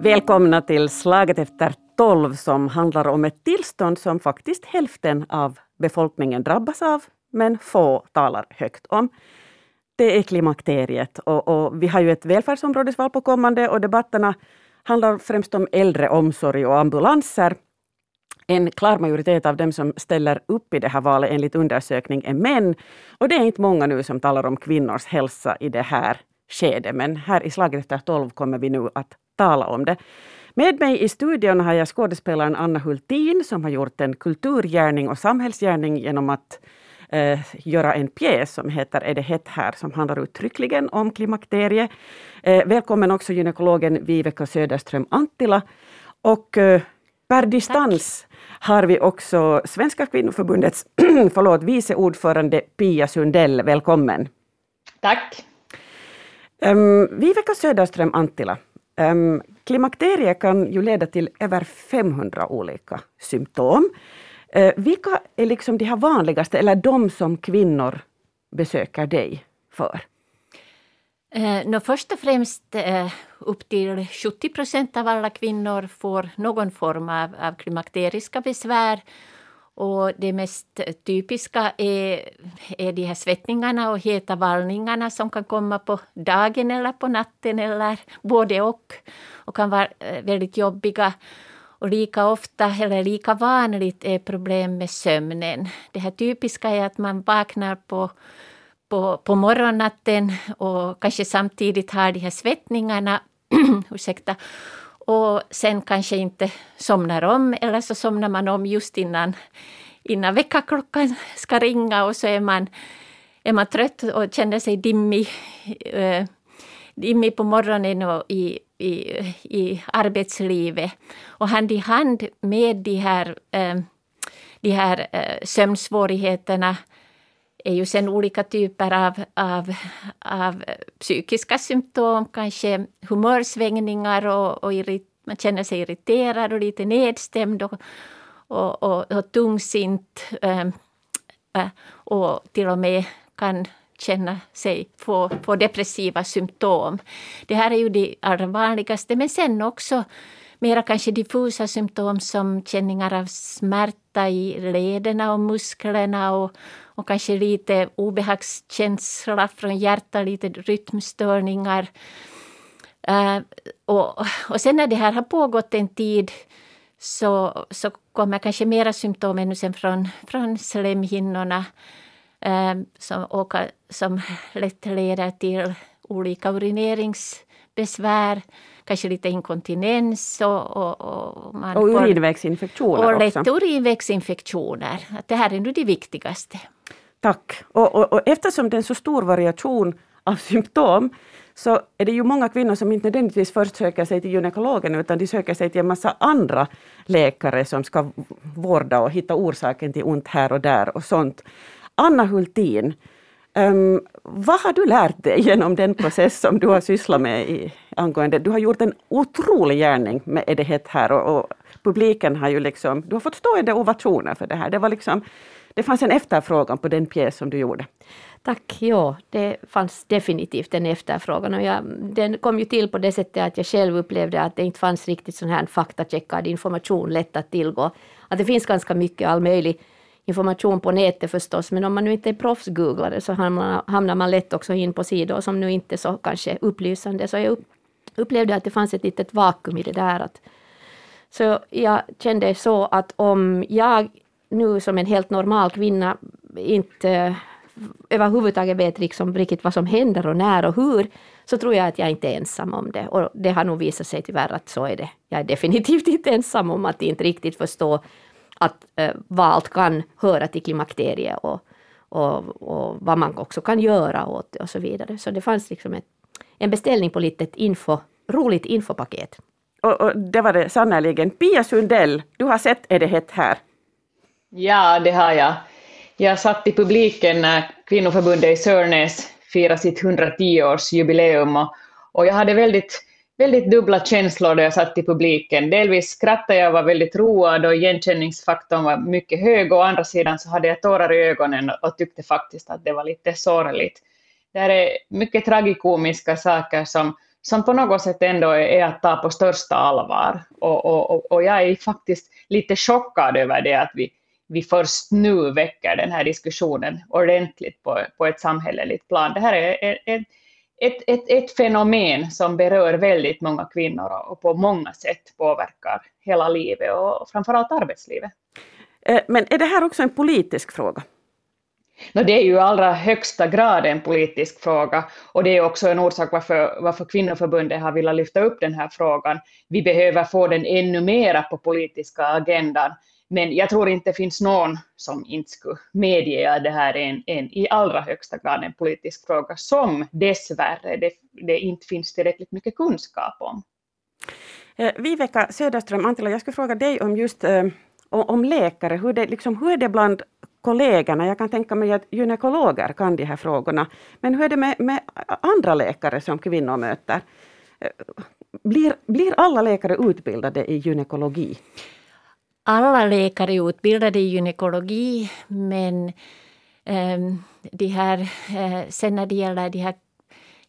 Välkomna till Slaget efter tolv som handlar om ett tillstånd som faktiskt hälften av befolkningen drabbas av, men få talar högt om. Det är klimakteriet och, och vi har ju ett välfärdsområdesval på kommande och debatterna handlar främst om äldreomsorg och ambulanser. En klar majoritet av dem som ställer upp i det här valet enligt undersökning är män. Och det är inte många nu som talar om kvinnors hälsa i det här skedet. Men här i Slaget efter tolv kommer vi nu att tala om det. Med mig i studion har jag skådespelaren Anna Hultin som har gjort en kulturgärning och samhällsgärning genom att eh, göra en pjäs som heter Är det hett här? som handlar uttryckligen om klimakteriet. Eh, välkommen också gynekologen Viveka Söderström Antila. Och eh, per distans Tack. har vi också Svenska kvinnoförbundets förlåt, vice ordförande Pia Sundell. Välkommen! Tack! Um, Viveka Söderström Antila, um, klimakteriet kan ju leda till över 500 olika symptom. Uh, vilka är liksom de här vanligaste, eller de som kvinnor besöker dig för? Eh, no, först och främst eh, upp till 70 procent av alla kvinnor får någon form av, av klimakteriska besvär. Och det mest typiska är, är de här svettningarna och heta vallningarna som kan komma på dagen eller på natten eller både och. Och kan vara eh, väldigt jobbiga. Och lika ofta eller lika vanligt är problem med sömnen. Det här typiska är att man vaknar på på, på morgonnatten och kanske samtidigt har de här svettningarna. ursäkta, och sen kanske inte somnar om eller så somnar man om just innan, innan väckarklockan ska ringa och så är man, är man trött och känner sig dimmig, äh, dimmig på morgonen och i, i, i arbetslivet. Och hand i hand med de här, äh, de här äh, sömnsvårigheterna är ju sen olika typer av, av, av psykiska symptom, kanske humörsvängningar och, och irrit, man känner sig irriterad och lite nedstämd och, och, och, och tungsint äh, och till och med kan känna sig få, få depressiva symptom. Det här är ju de allra vanligaste, men sen också mera kanske diffusa symptom som känningar av smärta i lederna och musklerna och, och kanske lite obehagskänsla från hjärtat, lite rytmstörningar. Uh, och, och sen när det här har pågått en tid så, så kommer kanske mera symptom ännu sen från, från slemhinnorna uh, som, och, som lätt leder till olika urineringsbesvär kanske lite inkontinens och, och, och, man och urinvägsinfektioner och lätt också. urinvägsinfektioner. Det här är nu det viktigaste. Tack. Och, och, och eftersom det är en så stor variation av symptom så är det ju många kvinnor som inte nödvändigtvis först söker sig till gynekologen utan de söker sig till en massa andra läkare som ska vårda och hitta orsaken till ont här och där och sånt. Anna Hultin, um, vad har du lärt dig genom den process som du har sysslat med i, angående, du har gjort en otrolig gärning med Är det hett här och, och publiken har ju liksom, du har fått stående ovationer för det här. Det var liksom det fanns en efterfrågan på den pjäs som du gjorde. Tack, ja, det fanns definitivt en efterfrågan och jag, den kom ju till på det sättet att jag själv upplevde att det inte fanns riktigt sån här faktacheckad information lätt att tillgå. Att det finns ganska mycket all möjlig information på nätet förstås, men om man nu inte är proffsgooglare så hamnar man lätt också in på sidor som nu inte är så kanske upplysande. Så jag upplevde att det fanns ett litet vakuum i det där. Att, så jag kände så att om jag nu som en helt normal kvinna inte överhuvudtaget vet liksom riktigt vad som händer och när och hur, så tror jag att jag inte är ensam om det. Och det har nog visat sig tyvärr att så är det. Jag är definitivt inte ensam om att inte riktigt förstå att eh, vad allt kan höra till klimakteriet och, och, och, vad man också kan göra åt det och så vidare. Så det fanns liksom ett, en beställning på lite info, roligt infopaket. Och, och det var det sannerligen. Pia Sundell, du har sett Är det hett här? Ja, det har jag. Jag satt i publiken när kvinnoförbundet i Sörnäs firade sitt 110-årsjubileum och, och jag hade väldigt, väldigt dubbla känslor då jag satt i publiken. Delvis skrattade jag och var väldigt road och igenkänningsfaktorn var mycket hög och å andra sidan så hade jag tårar i ögonen och tyckte faktiskt att det var lite sorgligt. Det här är mycket tragikomiska saker som, som på något sätt ändå är att ta på största allvar. Och, och, och jag är faktiskt lite chockad över det att vi, vi först nu väcker den här diskussionen ordentligt på, på ett samhälleligt plan. Det här är ett, ett, ett, ett fenomen som berör väldigt många kvinnor och på många sätt påverkar hela livet och framförallt arbetslivet. Eh, men är det här också en politisk fråga? No, det är ju i allra högsta grad en politisk fråga och det är också en orsak varför, varför kvinnoförbundet har velat lyfta upp den här frågan. Vi behöver få den ännu mera på politiska agendan, men jag tror inte det finns någon som inte skulle medge att det här är en, en i allra högsta grad en politisk fråga som dessvärre det, det inte finns tillräckligt mycket kunskap om. Eh, Viveka Söderström, Antila, jag skulle fråga dig om just eh, om läkare, hur, det, liksom, hur är det bland kollegorna? Jag kan tänka mig att gynekologer kan de här frågorna. Men hur är det med, med andra läkare som kvinnor möter? Blir, blir alla läkare utbildade i gynekologi? Alla läkare är utbildade i gynekologi, men um, de här, uh, sen när det gäller de här,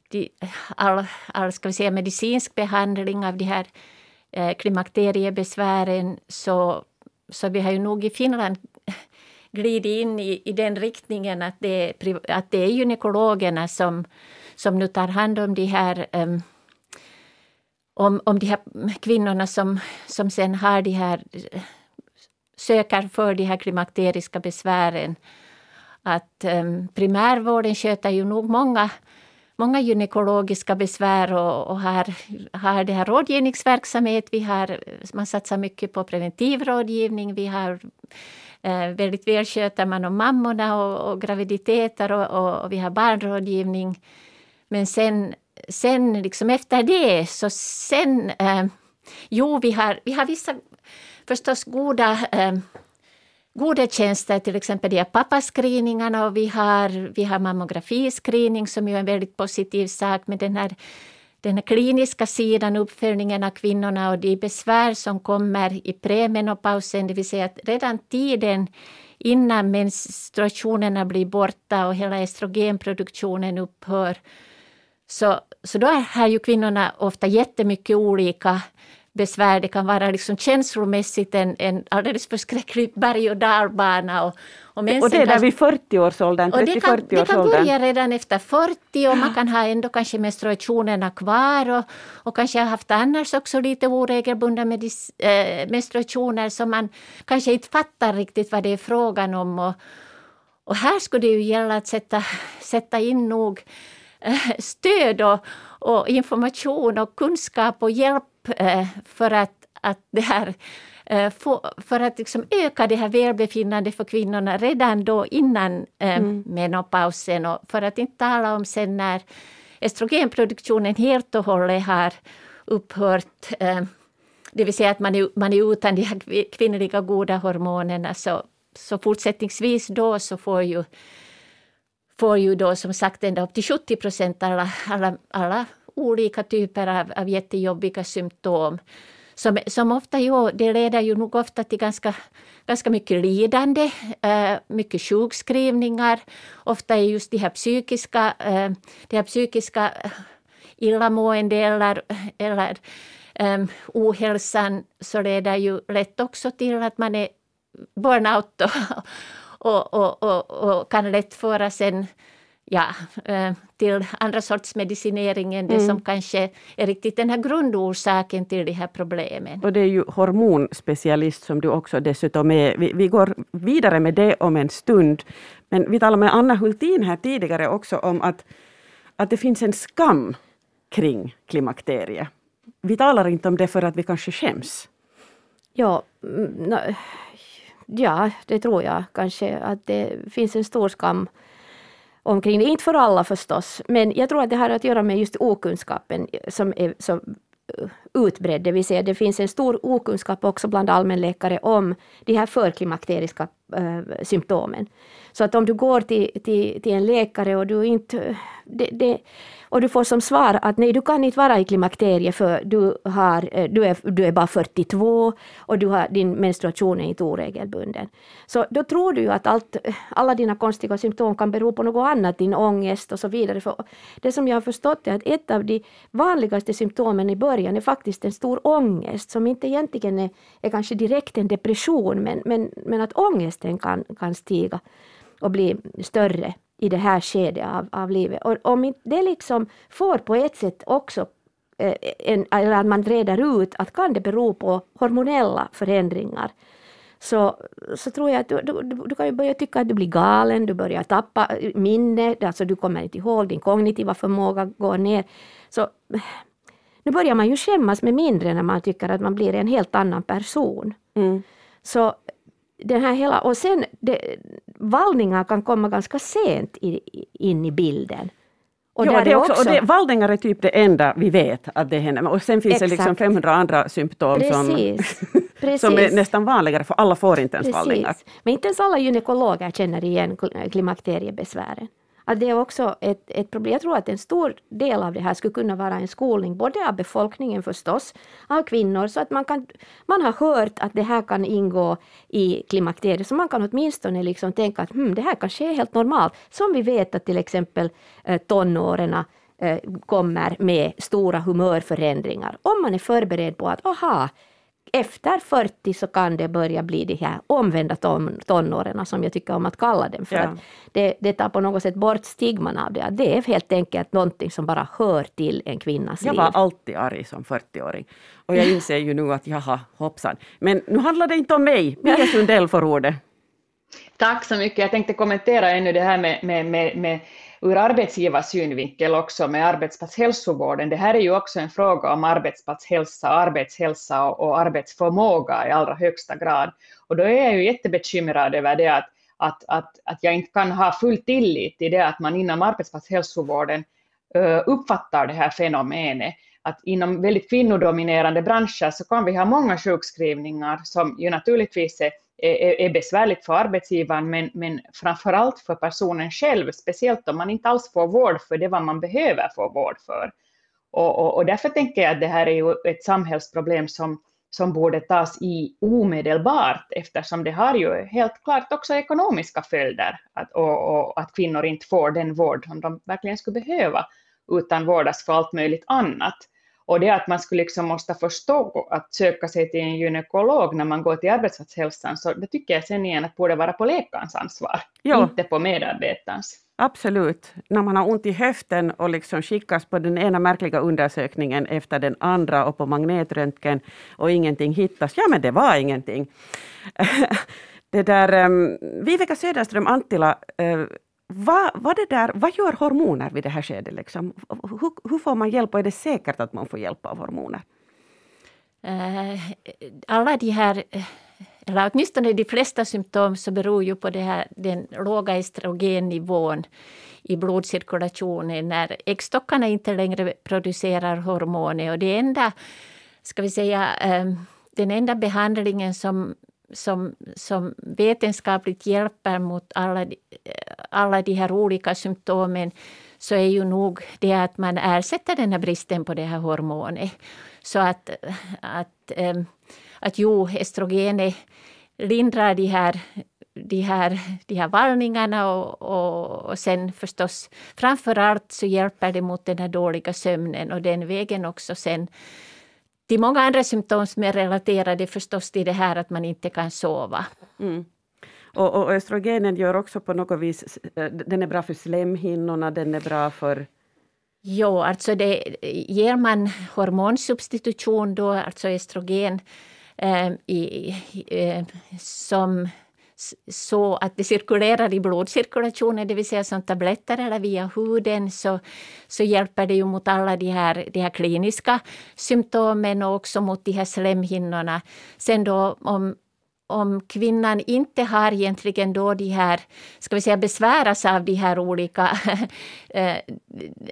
de, all, all ska vi säga, medicinsk behandling av de här eh, klimakteriebesvären så, så vi har ju nog i Finland glidit in i, i den riktningen att det, är, att det är gynekologerna som, som nu tar hand om de här um, om, om de här kvinnorna som, som sen har de här söker för de här klimakteriska besvären. Att um, primärvården sköter ju nog många, många gynekologiska besvär och, och har, har det här rådgivningsverksamhet. Vi har, man satsar mycket på preventiv rådgivning. Vi har eh, väldigt väl sköter man om mammorna och, och graviditeter och, och, och, vi har barnrådgivning. Men sen, sen liksom efter det så sen... Eh, jo, vi har, vi har vissa förstås goda eh, goda tjänster, till exempel de här pappascreeningarna och vi har, vi har mammografiscreening som ju är en väldigt positiv sak Men den här den här kliniska sidan, uppföljningen av kvinnorna och de besvär som kommer i premenopausen, det vill säga att redan tiden innan menstruationerna blir borta och hela estrogenproduktionen upphör, så, så då har ju kvinnorna ofta jättemycket olika besvär. Det kan vara liksom känslomässigt en, en alldeles förskräcklig berg och dalbana. Och, och, och det är där vid 40-årsåldern, 30-40-årsåldern? Det kan, det kan börja redan efter 40 och man kan ha ändå kanske menstruationerna kvar och, och kanske ha haft annars också lite oregelbundna medis, äh, menstruationer som man kanske inte fattar riktigt vad det är frågan om. Och, och här skulle det ju gälla att sätta, sätta in nog äh, stöd och, och information och kunskap och hjälp Eh, för att, att det här eh, för att liksom öka det här välbefinnandet för kvinnorna redan då innan eh, mm. menopausen och för att inte tala om sen när estrogenproduktionen helt och hållet har upphört. Det vill säga att man är, man är utan de här kvinnliga goda hormonerna så, så fortsättningsvis då så får ju får ju då som sagt ända upp till 70 procent alla, alla, alla olika typer av, av jättejobbiga symptom. Som, som ofta jo, det leder ju nog ofta till ganska, ganska mycket lidande, äh, mycket sjukskrivningar. Ofta är just de här psykiska, äh, de här psykiska eh, illamående eller, eller ähm, ohälsan så leder ju lätt också till att man är burnout och, och, och, och, kan lätt föra sen ja, eh, till andra sorts medicinering än det mm. som kanske är riktigt den här grundorsaken till de här problemen. Och det är ju hormonspecialist som du också dessutom är. Vi, vi går vidare med det om en stund. Men vi talade med Anna Hultin här tidigare också om att, att det finns en skam kring klimakteriet. Vi talar inte om det för att vi kanske skäms. Ja, mm, ja det tror jag kanske att det finns en stor skam omkring det. Inte för alla förstås, men jag tror att det har att göra med just okunskapen som är så eh, utbredd. Det vill säga det finns en stor okunskap också bland allmänläkare om de här förklimakteriska äh, symptomen. Så att om du går till, till, till en läkare och du inte... Det, det, och du får som svar att nej, du kan inte vara i klimakteriet för du, har, eh, du, är, du är bara 42 och du har, din menstruation är inte oregelbunden. Så då tror du ju att allt, alla dina konstiga symptom kan bero på något annat, din ångest och så vidare. För det som jag har förstått är att ett av de vanligaste symptomen i början är faktiskt en stor ångest som inte egentligen är, är kanske direkt en depression men, men, men att ångesten kan, kan stiga och bli större i det här skedet av, av livet. Och om det liksom får på ett sätt också eh, en, eller att man reder ut att kan det bero på hormonella förändringar så, så tror jag att du, du, du kan ju börja tycka att du blir galen, du börjar tappa minne, alltså du kommer inte ihåg, din kognitiva förmåga går ner. Så nu börjar man ju skämmas med mindre när man tycker att man blir en helt annan person. Mm. Så den här hela, och sen, det, vallningar kan komma ganska sent i, in i bilden. Och, jo, det också, också, och det, vallningar är typ det enda vi vet att det händer. Och sen finns Exakt. det liksom 500 andra symptom som, som är nästan vanligare, för alla får inte ens Precis. vallningar. Men inte ens alla gynekologer känner igen klimakteriebesvären att det är också ett, ett problem. Jag tror att en stor del av det här skulle kunna vara en skolning, både av befolkningen förstås, av kvinnor, så att man, kan, man har hört att det här kan ingå i klimakteriet, så man kan åtminstone liksom tänka att hmm, det här kanske är helt normalt. Som vi vet att till exempel eh, tonåren eh, kommer med stora humörförändringar. Om man är förberedd på att aha, efter 40 så kan det börja bli de här omvända ton, tonåren som jag tycker om att kalla dem. För ja. att det, det tar på något sätt bort stigman av det. Det är helt enkelt någonting som bara hör till en kvinnas liv. Jag var alltid arg som 40-åring. Och jag inser ju nu att jaha, hoppsan. Men nu handlar det inte om mig. Mia Sundell får ordet. Tack så mycket. Jag tänkte kommentera ännu det här med, med, med, med ur arbetsgivarsynvinkel också med arbetsplatshälsovården. Det här är ju också en fråga om arbetsplatshälsa, arbetshälsa och, och arbetsförmåga i allra högsta grad. Och då är jag ju jättebekymrad över det att, att, att, att jag inte kan ha full tillit till det att man inom arbetsplatshälsovården eh, uppfattar det här fenomenet att inom väldigt kvinnodominerande branscher så kan vi ha många sjukskrivningar som ju naturligtvis är är, är besvärligt för arbetsgivaren, men, men framför allt för personen själv, speciellt om man inte alls får vård för det vad man behöver få vård för. Och, och, och därför tänker jag att det här är ju ett samhällsproblem som, som borde tas i omedelbart, eftersom det har ju helt klart också ekonomiska följder, att, och, och att kvinnor inte får den vård som de verkligen skulle behöva, utan vårdas för allt möjligt annat. Och det att man skulle liksom måste förstå att söka sig till en gynekolog när man går till arbetsplatshälsan, så det tycker jag sen igen att borde vara på läkarens ansvar, jo. inte på medarbetarens. Absolut. När man har ont i höften och liksom skickas på den ena märkliga undersökningen efter den andra och på magnetröntgen och ingenting hittas, ja men det var ingenting. det där, um, Viveka Söderström Antila, uh, vad, vad, det där, vad gör hormoner vid det här skedet? Liksom? Hur, hur, får man hjälp och är det säkert att man får hjälp av hormoner? Eh, alla de här, eller åtminstone de flesta symptom så beror ju på det här, den låga estrogennivån i blodcirkulationen när äggstockarna inte längre producerar hormoner. Och det enda, ska vi säga, eh, den enda behandlingen som som, som vetenskapligt hjälper mot alla, alla de här olika symptomen så är ju nog det att man ersätter den här bristen på det här hormonet. Så att, att, eh, att jo, estrogenet lindrar de här, de här, de här vallningarna och, och, och sen förstås framför allt så hjälper det mot den här dåliga sömnen och den vägen också sen till många andra symptom som är relaterade förstås till det här att man inte kan sova. Mm. Och, och östrogenen gör också på något vis, eh, den är bra för slemhinnorna, den är bra för Jo, alltså det, ger man hormonsubstitution då, alltså östrogen, eh, i, eh, som så att det cirkulerar i blodcirkulationen, det vill säga som tabletter eller via huden, så, så hjälper det ju mot alla de här, de här kliniska symptomen och också mot de här slemhinnorna. Sen då om om kvinnan inte har egentligen då de här, ska vi säga besväras av de här olika, eh,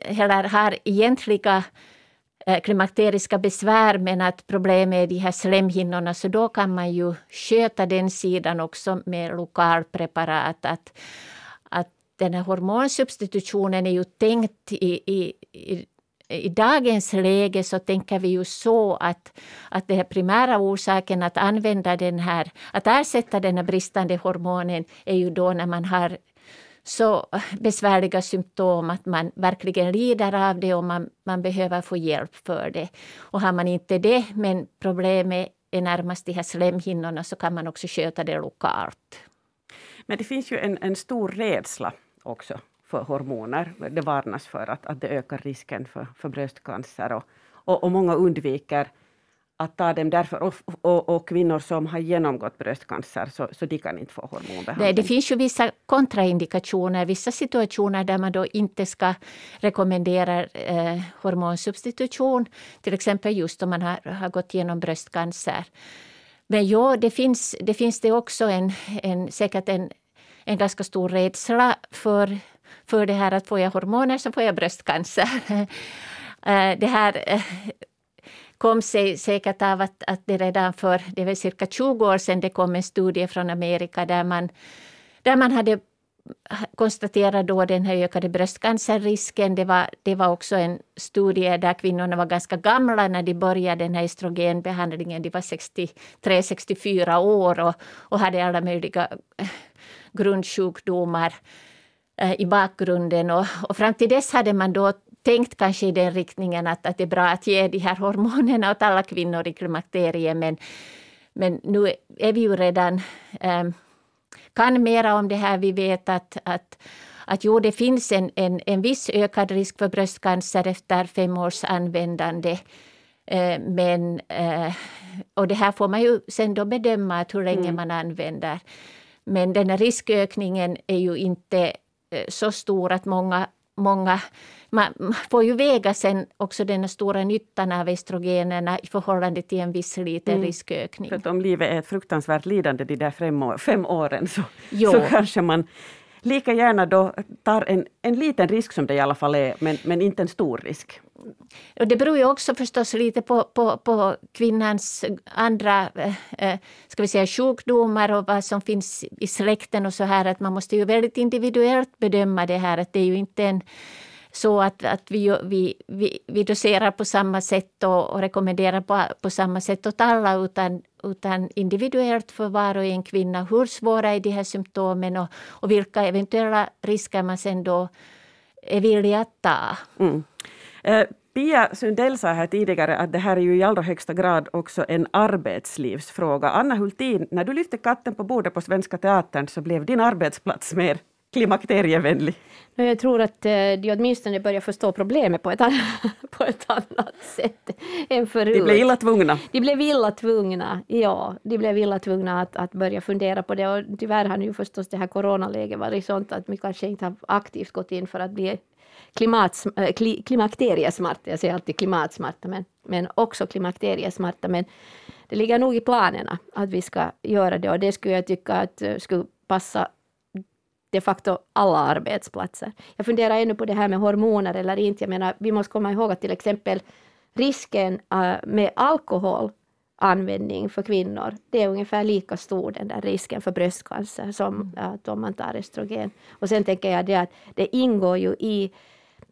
eller har egentliga Eh, klimakteriska besvär men att problemet är de här slemhinnorna så då kan man ju sköta den sidan också med lokalpreparat. Att, att den här hormonsubstitutionen är ju tänkt i, i, i i dagens läge så tänker vi ju så att, att den primära orsaken att använda den här, att ersätta den här bristande hormonen är ju då när man har så eh, besvärliga symptom att man verkligen lider av det och man, man behöver få hjälp för det. Och har man inte det, men problemet är närmast de här slemhinnorna, så kan man också sköta det lokalt. Men det finns ju en, en stor rädsla också för hormoner. Det varnas för att, att det ökar risken för, för bröstcancer och, och, och många undviker att ta dem därför. Och, och, och, kvinnor som har genomgått bröstcancer, så, så de kan inte få hormonbehandling. Nej, det finns ju vissa kontraindikationer, vissa situationer där man då inte ska rekommendera eh, hormonsubstitution. Till exempel just om man har, har gått igenom bröstcancer. Men ja, det finns det, finns det också en, en, säkert en, en ganska stor rädsla för, för det här att får jag hormoner så får jag bröstcancer. Eh, det här eh, kom sig säkert av att, att det redan för det var cirka 20 år sedan det kom en studie från Amerika där man, där man hade konstaterat då den här ökade bröstcancerrisken. Det var, det var också en studie där kvinnorna var ganska gamla när de började den här estrogenbehandlingen. De var 63-64 år och, och hade alla möjliga eh, grundsjukdomar eh, i bakgrunden. Och, och fram till dess hade man då tänkt kanske i den riktningen att, att det är bra att ge de här hormonerna åt alla kvinnor i klimakteriet. Men, men nu är vi ju redan, eh, kan mera om det här. Vi vet att, att att jo, det finns en, en, en viss ökad risk för bröstcancer efter fem års användande. Eh, men, eh, och det här får man ju sen då bedöma hur länge mm. man använder. Men den här riskökningen är ju inte eh, så stor att många, många man får ju väga sen också den stora nyttan av estrogenerna i förhållande till en viss liten mm. riskökning. För om livet är ett fruktansvärt lidande de där fem, år, fem åren så, så kanske man lika gärna då tar en, en liten risk som det i alla fall är, men, men inte en stor risk. Och det beror ju också förstås lite på, på, på kvinnans andra eh, ska vi säga, sjukdomar och vad som finns i släkten och så här. Att man måste ju väldigt individuellt bedöma det här. Att det är ju inte en så att, att vi, vi, vi, vi doserar på samma sätt och, och rekommenderar på, på samma sätt åt alla utan, utan individuellt för var och en kvinna. Hur svåra är de här symptomen och, och vilka eventuella risker man sen då är villig att ta. Mm. Eh, Pia Sundell sa här tidigare att det här är ju i allra högsta grad också en arbetslivsfråga. Anna Hultin, när du lyfte katten på bordet på Svenska Teatern så blev din arbetsplats mer klimakterievänlig? Jag tror att eh, de åtminstone börjar förstå problemet på ett, annat, på ett annat sätt än förut. De blev illa tvungna. De blev illa tvungna, ja. De blev illa tvungna att, att börja fundera på det. Och tyvärr har ju förstås det här coronaläget varit sånt att vi kanske inte har aktivt gått in för att bli klimat, äh, klimakteriesmarta. Jag säger alltid klimatsmarta, men, men också klimakteriesmarta. Men det ligger nog i planerna att vi ska göra det och det skulle jag tycka att eh, skulle passa de facto alla arbetsplatser. Jag funderar ännu på det här med hormoner eller inte. Jag menar, vi måste komma ihåg att till exempel risken uh, med alkoholanvändning för kvinnor, det är ungefär lika stor den där risken för bröstcancer som uh, om man tar estrogen. Och sen tänker jag det att det ingår ju i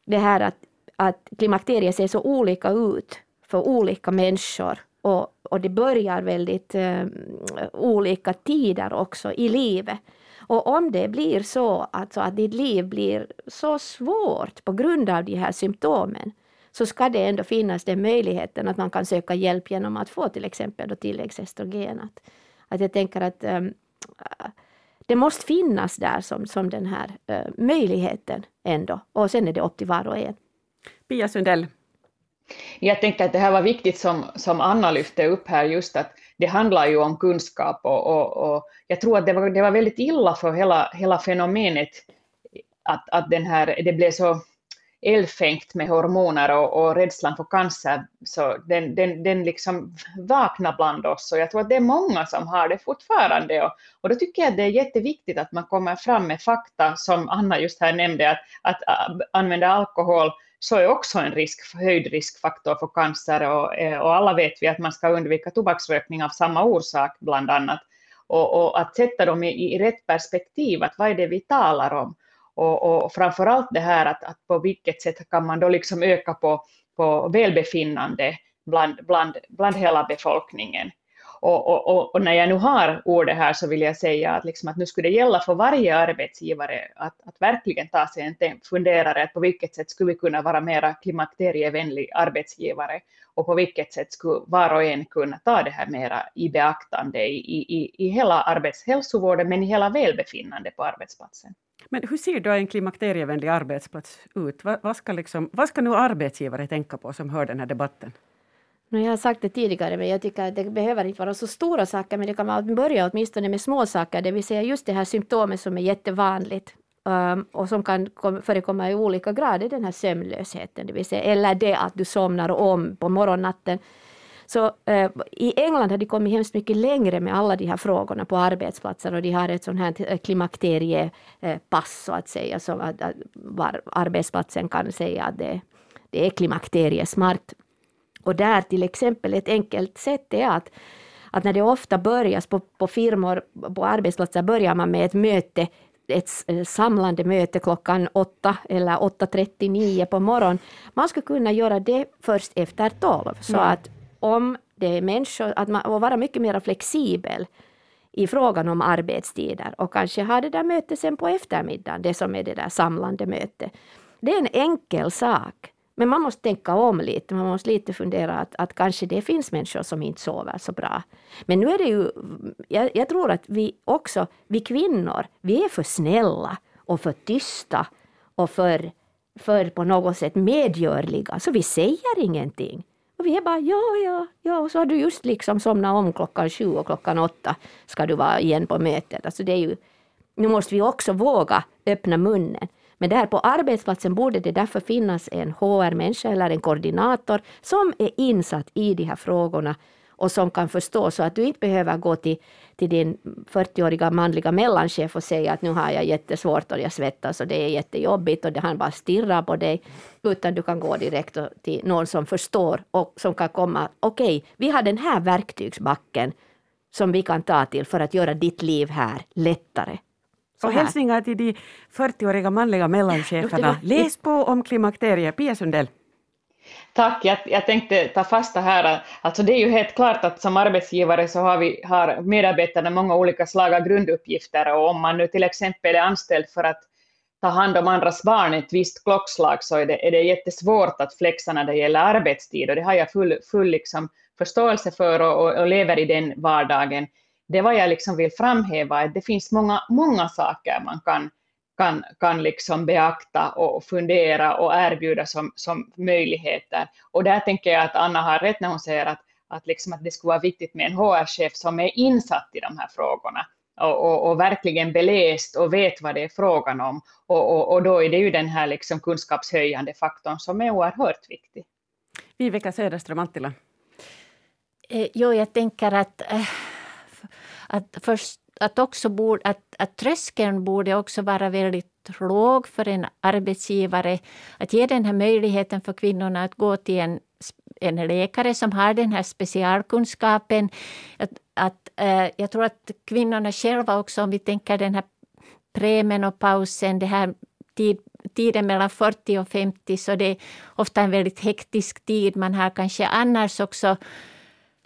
det här att, att klimakteriet ser så olika ut för olika människor och, och det börjar väldigt uh, olika tider också i livet. Och om det blir så alltså att ditt liv blir så svårt på grund av de här symptomen, så ska det ändå finnas den möjligheten att man kan söka hjälp genom att få till exempel då tilläggsestrogen. Att, att jag tänker att um, det måste finnas där som, som den här uh, möjligheten ändå. Och sen är det upp till var och en. Pia Sundell. Jag tänkte att det här var viktigt som, som Anna lyfte upp här, just att det handlar ju om kunskap och, och, och jag tror att det var, det var väldigt illa för hela, hela fenomenet att, att den här, det blev så eldfängt med hormoner och, och rädslan för cancer, så den, den, den liksom vaknar bland oss. Och jag tror att det är många som har det fortfarande. Och, och då tycker jag att det är jätteviktigt att man kommer fram med fakta, som Anna just här nämnde, att, att använda alkohol så är också en risk, höjd riskfaktor för cancer och, eh, och alla vet vi att man ska undvika tobaksrökning av samma orsak bland annat. Och, och att sätta dem i, i rätt perspektiv, att vad är det vi talar om? och, och framförallt det här att, att på vilket sätt kan man då liksom öka på, på välbefinnande bland, bland, bland hela befolkningen. Och, och, och, när jag nu har ordet här så vill jag säga att, liksom att nu skulle det gälla för varje arbetsgivare att, att verkligen ta sig en funderare på vilket sätt skulle vi kunna vara mera klimakterievänlig arbetsgivare och på vilket sätt skulle var och en kunna ta det här mera i beaktande i, i, i hela arbetshälsovården men i hela välbefinnande på arbetsplatsen. Men hur ser då en klimakterievänlig arbetsplats ut? Vad, vad, ska liksom, vad ska nu arbetsgivare tänka på som hör den här debatten? Jag har sagt det tidigare, men jag tycker att det behöver inte vara så stora saker, men det kan man börja åtminstone med små saker, det vill säga just det här symptomet som är jättevanligt um, och som kan förekomma i olika grader, den här sömnlösheten, det vill säga, eller det att du somnar om på morgonnatten. Så eh, i England har de kommit hemskt mycket längre med alla de här frågorna på arbetsplatser och de har ett sånt här eh, klimakteriepass eh, så att säga, så att, att var arbetsplatsen kan säga att det, det är klimakteriesmart. Och där till exempel ett enkelt sätt är att, att när det ofta börjas på, på firmor, på arbetsplatser, börjar man med ett möte ett samlande möte klockan 8 eller 8.39 på morgonen. Man skulle kunna göra det först efter 12. Så mm. att om det är människor, att man och vara mycket mer flexibel i frågan om arbetstider och kanske ha det där mötet sen på eftermiddagen, det som är det där samlande mötet. Det är en enkel sak. Men man måste tänka om lite, man måste lite fundera att, att kanske det finns människor som inte sover så bra. Men nu är det ju, jag, jag tror att vi också, vi kvinnor, vi är för snälla och för tysta och för, för på något sätt medgörliga, så vi säger ingenting. Och vi är bara ja, ja, ja, och så har du just liksom somnat om klockan sju och klockan åtta ska du vara igen på mötet. Alltså det är ju, nu måste vi också våga öppna munnen. Men där på arbetsplatsen borde det därför finnas en HR-människa eller en koordinator som är insatt i de här frågorna och som kan förstå så att du inte behöver gå till, till din 40-åriga manliga mellanchef och säga att nu har jag jättesvårt och jag svettas och det är jättejobbigt och han bara stirrar på dig. Utan du kan gå direkt till någon som förstår och som kan komma, okej, okay, vi har den här verktygsbacken som vi kan ta till för att göra ditt liv här lättare. Och hälsningar till de 40-åriga manliga mellancheferna. Läs på om klimakteriet. Pia Sundell. Tack, jag, jag, tänkte ta fasta här. Alltså det är ju helt klart att som arbetsgivare så har, vi, har medarbetarna många olika slag av grunduppgifter och om man nu till exempel är anställd för att ta hand om andras barn ett visst klockslag så är det, är det jättesvårt att flexa när det gäller arbetstid och det har jag full, full liksom förståelse för och, och, och lever i den vardagen det var jag liksom vill framhäva, att det finns många, många saker man kan, kan, kan liksom beakta och fundera och erbjuda som, som möjligheter. Och där tänker jag att Anna har rätt när hon säger att, att, liksom att det skulle vara viktigt med en HR-chef som är insatt i de här frågorna. Och, och, och, verkligen beläst och vet vad det är frågan om. Och, och, och då är det ju den här liksom kunskapshöjande faktorn som är oerhört viktig. Viveka Söderström, Antila. Eh, jo, jag tänker att eh, att, först, att, också borde, att, att tröskeln borde också vara väldigt låg för en arbetsgivare. Att ge den här möjligheten för kvinnorna att gå till en, en läkare som har den här specialkunskapen. Att, att, eh, jag tror att kvinnorna själva också, om vi tänker den här premenopausen, det här tid, tiden mellan 40 och 50, så det är ofta en väldigt hektisk tid. Man har kanske annars också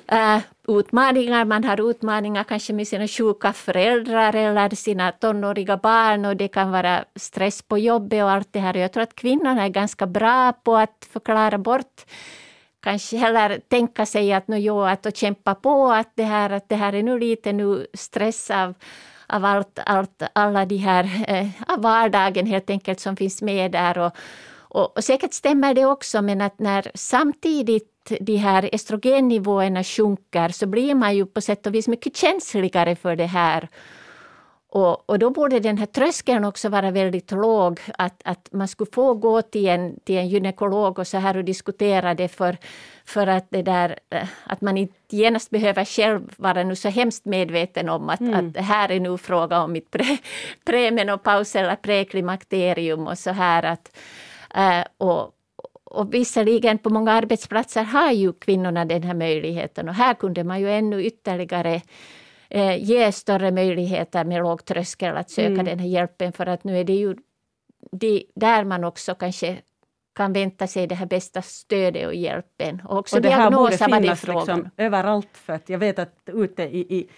äh, utmaningar. Man har utmaningar kanske med sina sjuka föräldrar eller sina tonåriga barn och det kan vara stress på jobbet och allt det här. Jag tror att kvinnorna är ganska bra på att förklara bort kanske heller tänka sig att, nu, jo, att och kämpa på att det här, att det här är nu lite nu stress av, av allt, allt, alla de här, eh, av vardagen helt enkelt som finns med där. Och, och, och säkert stämmer det också, men att när samtidigt de här estrogennivåerna sjunker så blir man ju på sätt och vis mycket känsligare för det här. Och, och då borde den här tröskeln också vara väldigt låg, att, att man skulle få gå till en, till en gynekolog och så här och diskutera det för, för att, det där, att man inte genast behöver själv vara nu så hemskt medveten om att, mm. att det här är nu fråga om mitt pre, premenopaus eller preklimakterium och så här. Att, äh, och, och visserligen på många arbetsplatser har ju kvinnorna den här möjligheten och här kunde man ju ännu ytterligare eh, ge större möjligheter med låg tröskel att söka mm. den här hjälpen för att nu är det ju det, där man också kanske kan vänta sig det här bästa stödet och hjälpen. Och också och det här borde finnas liksom om. överallt, för att jag vet att ute i, i,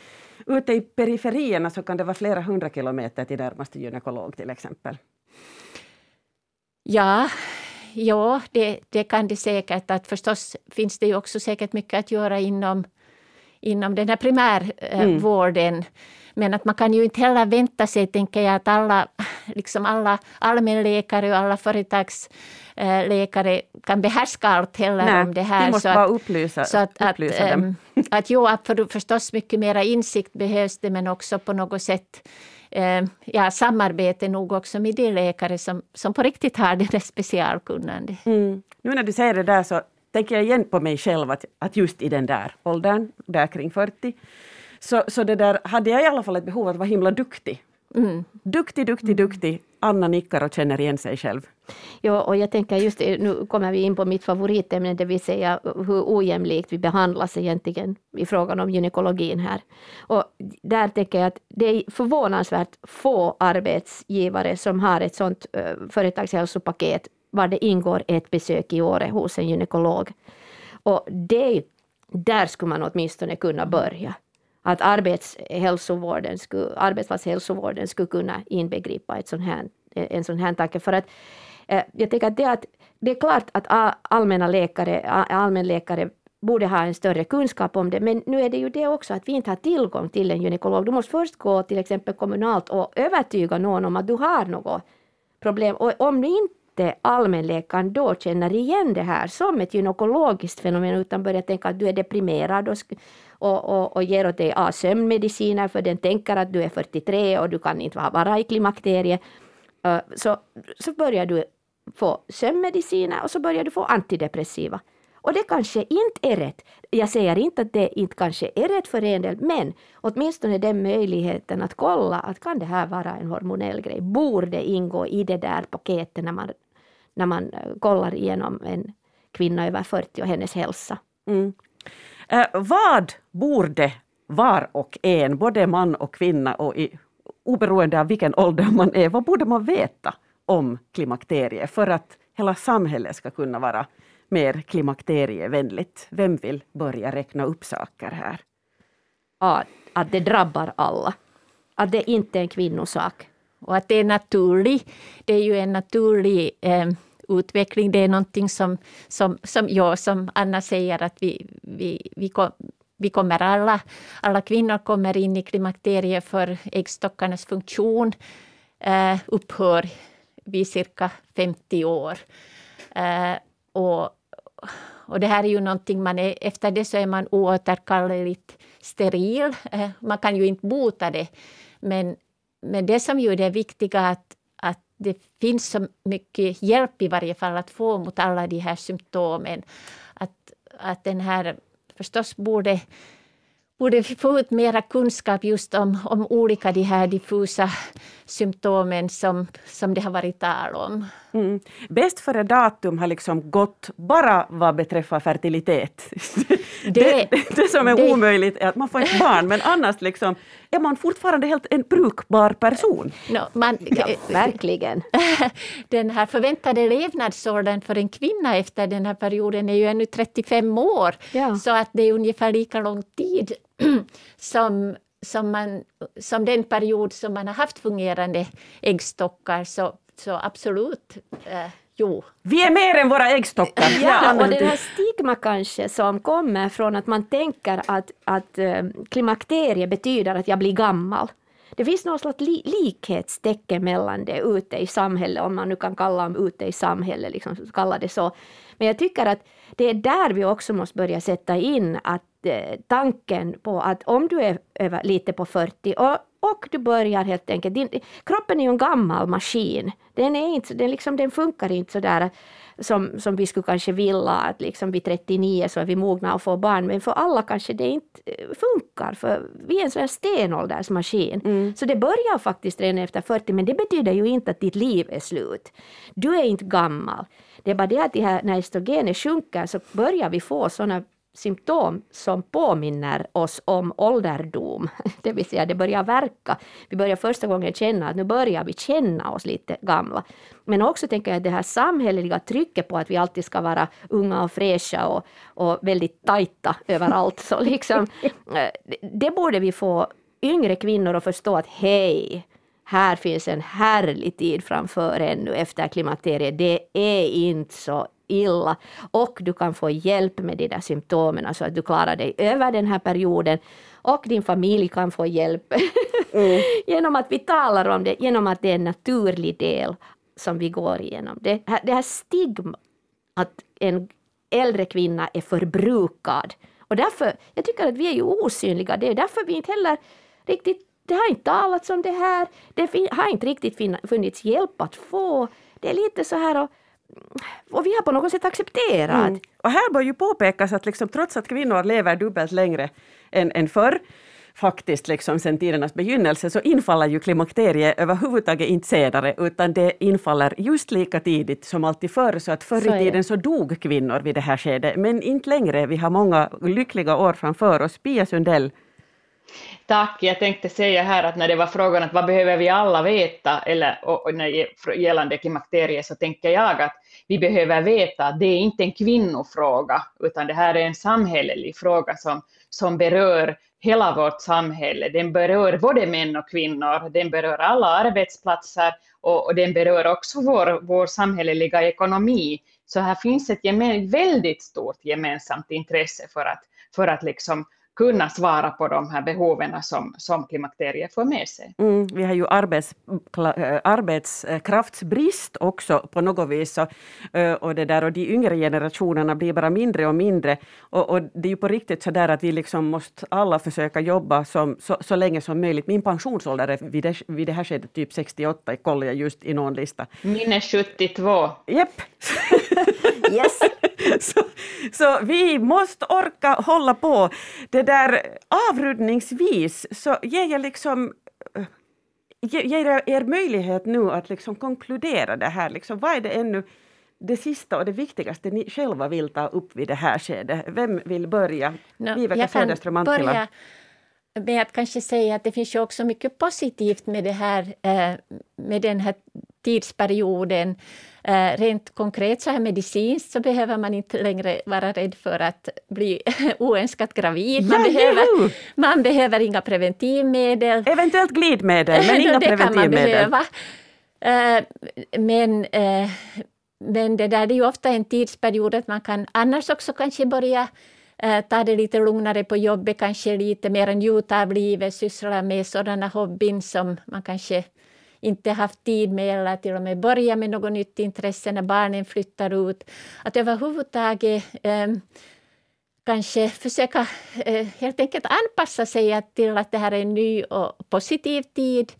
ute i periferierna så kan det vara flera hundra kilometer till närmaste gynekolog till exempel. Ja, ja det, det kan det säkert. Att förstås finns det ju också säkert mycket att göra inom, inom den här primärvården. Men att man kan ju inte heller vänta sig, tänker jag, att alla, liksom alla allmänläkare och alla företagsläkare kan behärska allt heller Nej, om det här. vi måste Så bara att- upplysa, så att, att, upplysa dem. ehm, att jo, att för, förstås mycket mera insikt behövs det, men också på något sätt eh, ja, samarbete nog också med de läkare som, som på riktigt har det där specialkunnandet. Mm. Nu när du säger det där så tänker jag igen på mig själv att, att just i den där åldern, där kring 40, så, så det där hade jag i alla fall ett behov att vara himla duktig. Mm. Duktig, duktig, duktig. Anna nickar och känner igen sig själv. Ja, och jag tänker just det, nu kommer vi in på mitt favoritämne, det vill säga hur ojämlikt vi behandlas egentligen i frågan om gynekologin här. Och där tänker jag att det är förvånansvärt få arbetsgivare som har ett sådant eh, företagshälsopaket var det ingår ett besök i året hos en gynekolog. Och det, där skulle man åtminstone kunna börja. Att arbetshälsovården skulle, arbetsplatshälsovården skulle kunna inbegripa ett sån här, en sån här tanke. För att eh, jag tänker att det, att det är klart att allmänna läkare, allmänläkare borde ha en större kunskap om det, men nu är det ju det också att vi inte har tillgång till en gynekolog. Du måste först gå till exempel kommunalt och övertyga någon om att du har något problem. Och om du inte allmänläkaren då känner igen det här som ett gynekologiskt fenomen utan börjar tänka att du är deprimerad och, och, och, och ger åt dig A sömnmediciner för den tänker att du är 43 och du kan inte vara- i klimakteriet. Så, så börjar du få sömnmediciner och så börjar du få antidepressiva. Och det kanske inte är rätt. Jag säger inte att det inte kanske är rätt för en del, men åtminstone den möjligheten att kolla att kan det här vara en hormonell grej, borde ingå i det där paketet när man, när man eh, kollar igenom en kvinna över 40 och hennes hälsa. Mm. Eh, vad borde var och en, både man och kvinna och i, oberoende av vilken ålder man är, vad borde man veta om klimakteriet för att hela samhället ska kunna vara mer klimakterievänligt? Vem vill börja räkna upp saker här? Ja, att det drabbar alla. Att det inte är en kvinnosak. Och att det är naturlig, det är ju en naturlig eh, utveckling. Det är någonting som, som, som, jag, som Anna säger att vi, vi, vi, kom, vi kommer alla, alla kvinnor kommer in i klimakteriet för äggstockarnas funktion eh, upphör vid cirka 50 år. Eh, och, och det här är ju någonting man är, efter det så är man oåterkalleligt steril. Eh, man kan ju inte bota det, men, men det som ju är det viktiga att det finns så mycket hjälp i varje fall att få mot alla de här symptomen. Att, att den här förstås borde borde vi få ut mera kunskap just om, om olika de här diffusa symptomen som, som det har varit tal om. Mm. Bäst före datum har liksom gått bara vad beträffar fertilitet. Det, Det- det, som är det- omöjligt är att man får ett barn, men annars liksom är man fortfarande helt en brukbar person. No, man, Ja, verkligen. den här förväntade levnadsåldern för en kvinna efter den här perioden är ju ännu 35 år. Ja. Så att det är ungefär lika lång tid som, som, man, som den period som man har haft fungerande äggstockar. Så, så absolut, eh, jo. Vi är mer än våra äggstockar. Ja, och du- här stigma kanske som kommer från att man tänker att, att eh, klimakterie betyder att jag blir gammal. Det finns något slags li likhetstecken mellan det ute i samhället, om man nu kan kalla om ute i samhället, liksom, kalla det så. Men jag tycker att det är där vi också måste börja sätta in att eh, tanken på att om du är över, lite på 40 och, och du börjar helt enkelt, din, kroppen är ju en gammal maskin. Den, är inte, den, liksom, den funkar inte så där som, som vi skulle kanske vilja att liksom vid 39 så är vi mogna att få barn, men för alla kanske det inte eh, funkar, för vi är en sån här stenåldersmaskin. Så det börjar faktiskt redan efter 40, men det betyder ju inte att ditt liv är slut. Du är inte gammal. Det är bara det att det här, när estrogenet sjunker så börjar vi få såna symptom som påminner oss om ålderdom, det vill säga det börjar verka. Vi börjar första gången känna att nu börjar vi känna oss lite gamla. Men också tänker jag att det här samhälleliga trycket på att vi alltid ska vara unga och fräscha och, och väldigt tajta överallt, så liksom, eh, det borde vi få yngre kvinnor att förstå att hej, här finns en härlig tid framför ännu efter klimakteriet. Det är inte så illa och du kan få hjälp med de där symptomen så att du klarar dig över den här perioden och din familj kan få hjälp mm. genom att vi talar om det, genom att det är en naturlig del som vi går igenom. Det här, det här stigma att en äldre kvinna är förbrukad och därför, jag tycker att vi är ju osynliga, det är därför vi inte heller riktigt det har inte talats om det här, det har inte riktigt funnits hjälp att få. Det är lite så här och, och vi har på något sätt accepterat. Mm. Och här bör ju påpekas att liksom, trots att kvinnor lever dubbelt längre än, än förr, faktiskt liksom sedan tidernas begynnelse, så infaller ju klimakteriet överhuvudtaget inte senare, utan det infaller just lika tidigt som alltid förr. Så att förr i tiden så dog kvinnor vid det här skedet, men inte längre. Vi har många lyckliga år framför oss. Pia Sundell, Tack, jag tänkte säga här att när det var frågan att vad behöver vi alla veta, eller och, och när, gällande klimakteriet, så tänker jag att vi behöver veta att det är inte en kvinnofråga, utan det här är en samhällelig fråga som, som berör hela vårt samhälle. Den berör både män och kvinnor, den berör alla arbetsplatser och, och den berör också vår, vår samhälleliga ekonomi. Så här finns ett gemen, väldigt stort gemensamt intresse för att, för att liksom kunna svara på de här behoven som, som klimakteriet får med sig. Mm, vi har ju arbets, eh, arbetskraftsbrist också på något vis. Och, eh, och, det där, och de yngre generationerna blir bara mindre och mindre. Och, och det är ju på riktigt så där att vi liksom måste alla försöka jobba som, så, så länge som möjligt. Min pensionsålder är vid det, vid det här skedet typ 68, kollade jag just i någon lista. Min är 72. Japp. yes. så, så vi måste orka hålla på. Det där avrundningsvis så ger jag liksom eh, ger er, möjlighet nu att liksom konkludera det här. Liksom, vad är det ännu det sista och det viktigaste ni själva vill ta upp vid det här skedet? Vem vill börja? No, Viveka jag kan börja med att kanske säga att det finns ju också mycket positivt med, det här, eh, med den här tidsperioden. Eh, rent konkret så här medicinskt så behöver man inte längre vara rädd för att bli oönskat gravid. Man, ja, behöver, man behöver inga preventivmedel. Eventuellt glidmedel, men inga det preventivmedel. Kan man behöva. Eh, men, men det där det är ju ofta en tidsperiod att man kan annars också kanske börja eh, ta det lite lugnare på jobbet, kanske lite mer njuta av livet, syssla med sådana hobbyn som man kanske inte haft tid med eller till och med börja med något nytt intresse när barnen flyttar ut. Att överhuvudtaget eh, kanske försöka eh, helt enkelt anpassa sig till att det här är en ny och positiv tid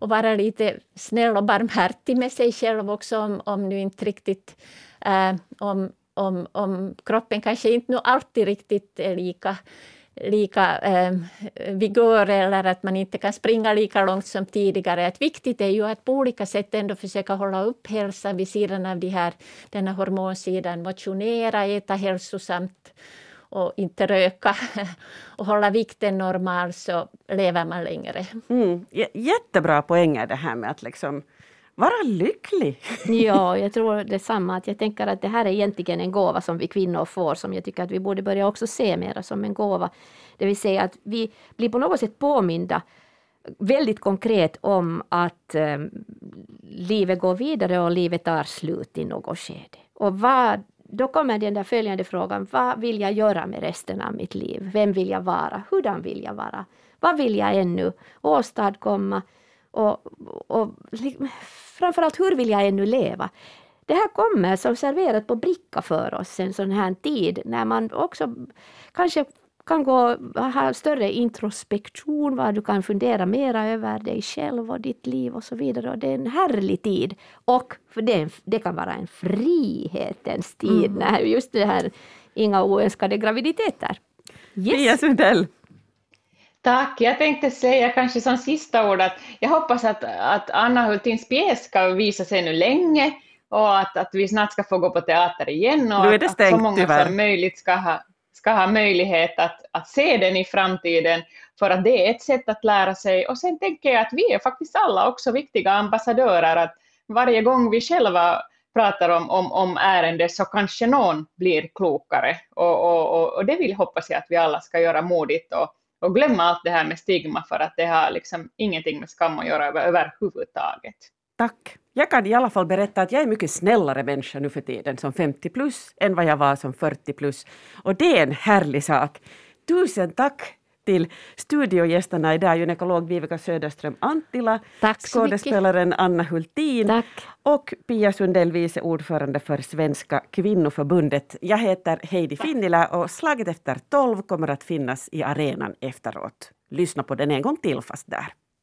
och vara lite snäll och barmhärtig med sig själv också om, om nu inte riktigt eh, om, om, om kroppen kanske inte nu alltid riktigt är lika lika eh, vigör eller att man inte kan springa lika långt som tidigare. Att viktigt är ju att på olika sätt ändå försöka hålla upp hälsan vid sidan av de här, den här hormonsidan. Motionera, äta hälsosamt och inte röka och hålla vikten normal så lever man längre. Mm, jättebra poänger det här med att liksom vara lycklig. ja, jag tror detsamma. Att jag tänker att det här är egentligen en gåva som vi kvinnor får som jag tycker att vi borde börja också se mer som en gåva. Det vill säga att vi blir på något sätt påminda väldigt konkret om att eh, livet går vidare och livet tar slut i något skede. Och vad, då kommer den där följande frågan, vad vill jag göra med resten av mitt liv? Vem vill jag vara? Hurdan vill jag vara? Vad vill jag ännu åstadkomma? Och, och liksom, framförallt hur vill jag ännu leva? Det här kommer som serverat på bricka för oss en sån här tid när man också kanske kan gå, ha större introspektion, var du kan fundera mera över dig själv och ditt liv och så vidare. Och det är en härlig tid. Och för det, det kan vara en frihetens tid, mm. när just det här inga oönskade graviditeter. Yes. Pia Sundell. Tack. Jag tänkte säga kanske som sista ord att jag hoppas att, att Anna Hultins pjäs ska visa sig nu länge och att, att vi snart ska få gå på teater igen och att, att, så många tyvärr. som möjligt ska ha, ska ha möjlighet att, att se den i framtiden, för att det är ett sätt att lära sig. Och sen tänker jag att vi är faktiskt alla också viktiga ambassadörer, att varje gång vi själva pratar om, om, om ärende så kanske någon blir klokare. Och, och, och det vill hoppas jag att vi alla ska göra modigt och, och glömma allt det här med stigma, för att det har liksom ingenting med skam att göra över, överhuvudtaget. Tack. Jag kan i alla fall berätta att jag är mycket snällare människa nu för tiden som 50 plus än vad jag var som 40 plus. Och det är en härlig sak. Tusen tack till studiogästerna idag, gynekolog Viveka Söderström Anttila, skådespelaren Anna Hultin Tack. och Pia Sundell, vice ordförande för Svenska kvinnoförbundet. Jag heter Heidi Finnila och Slaget efter tolv kommer att finnas i arenan efteråt. Lyssna på den en gång till fast där.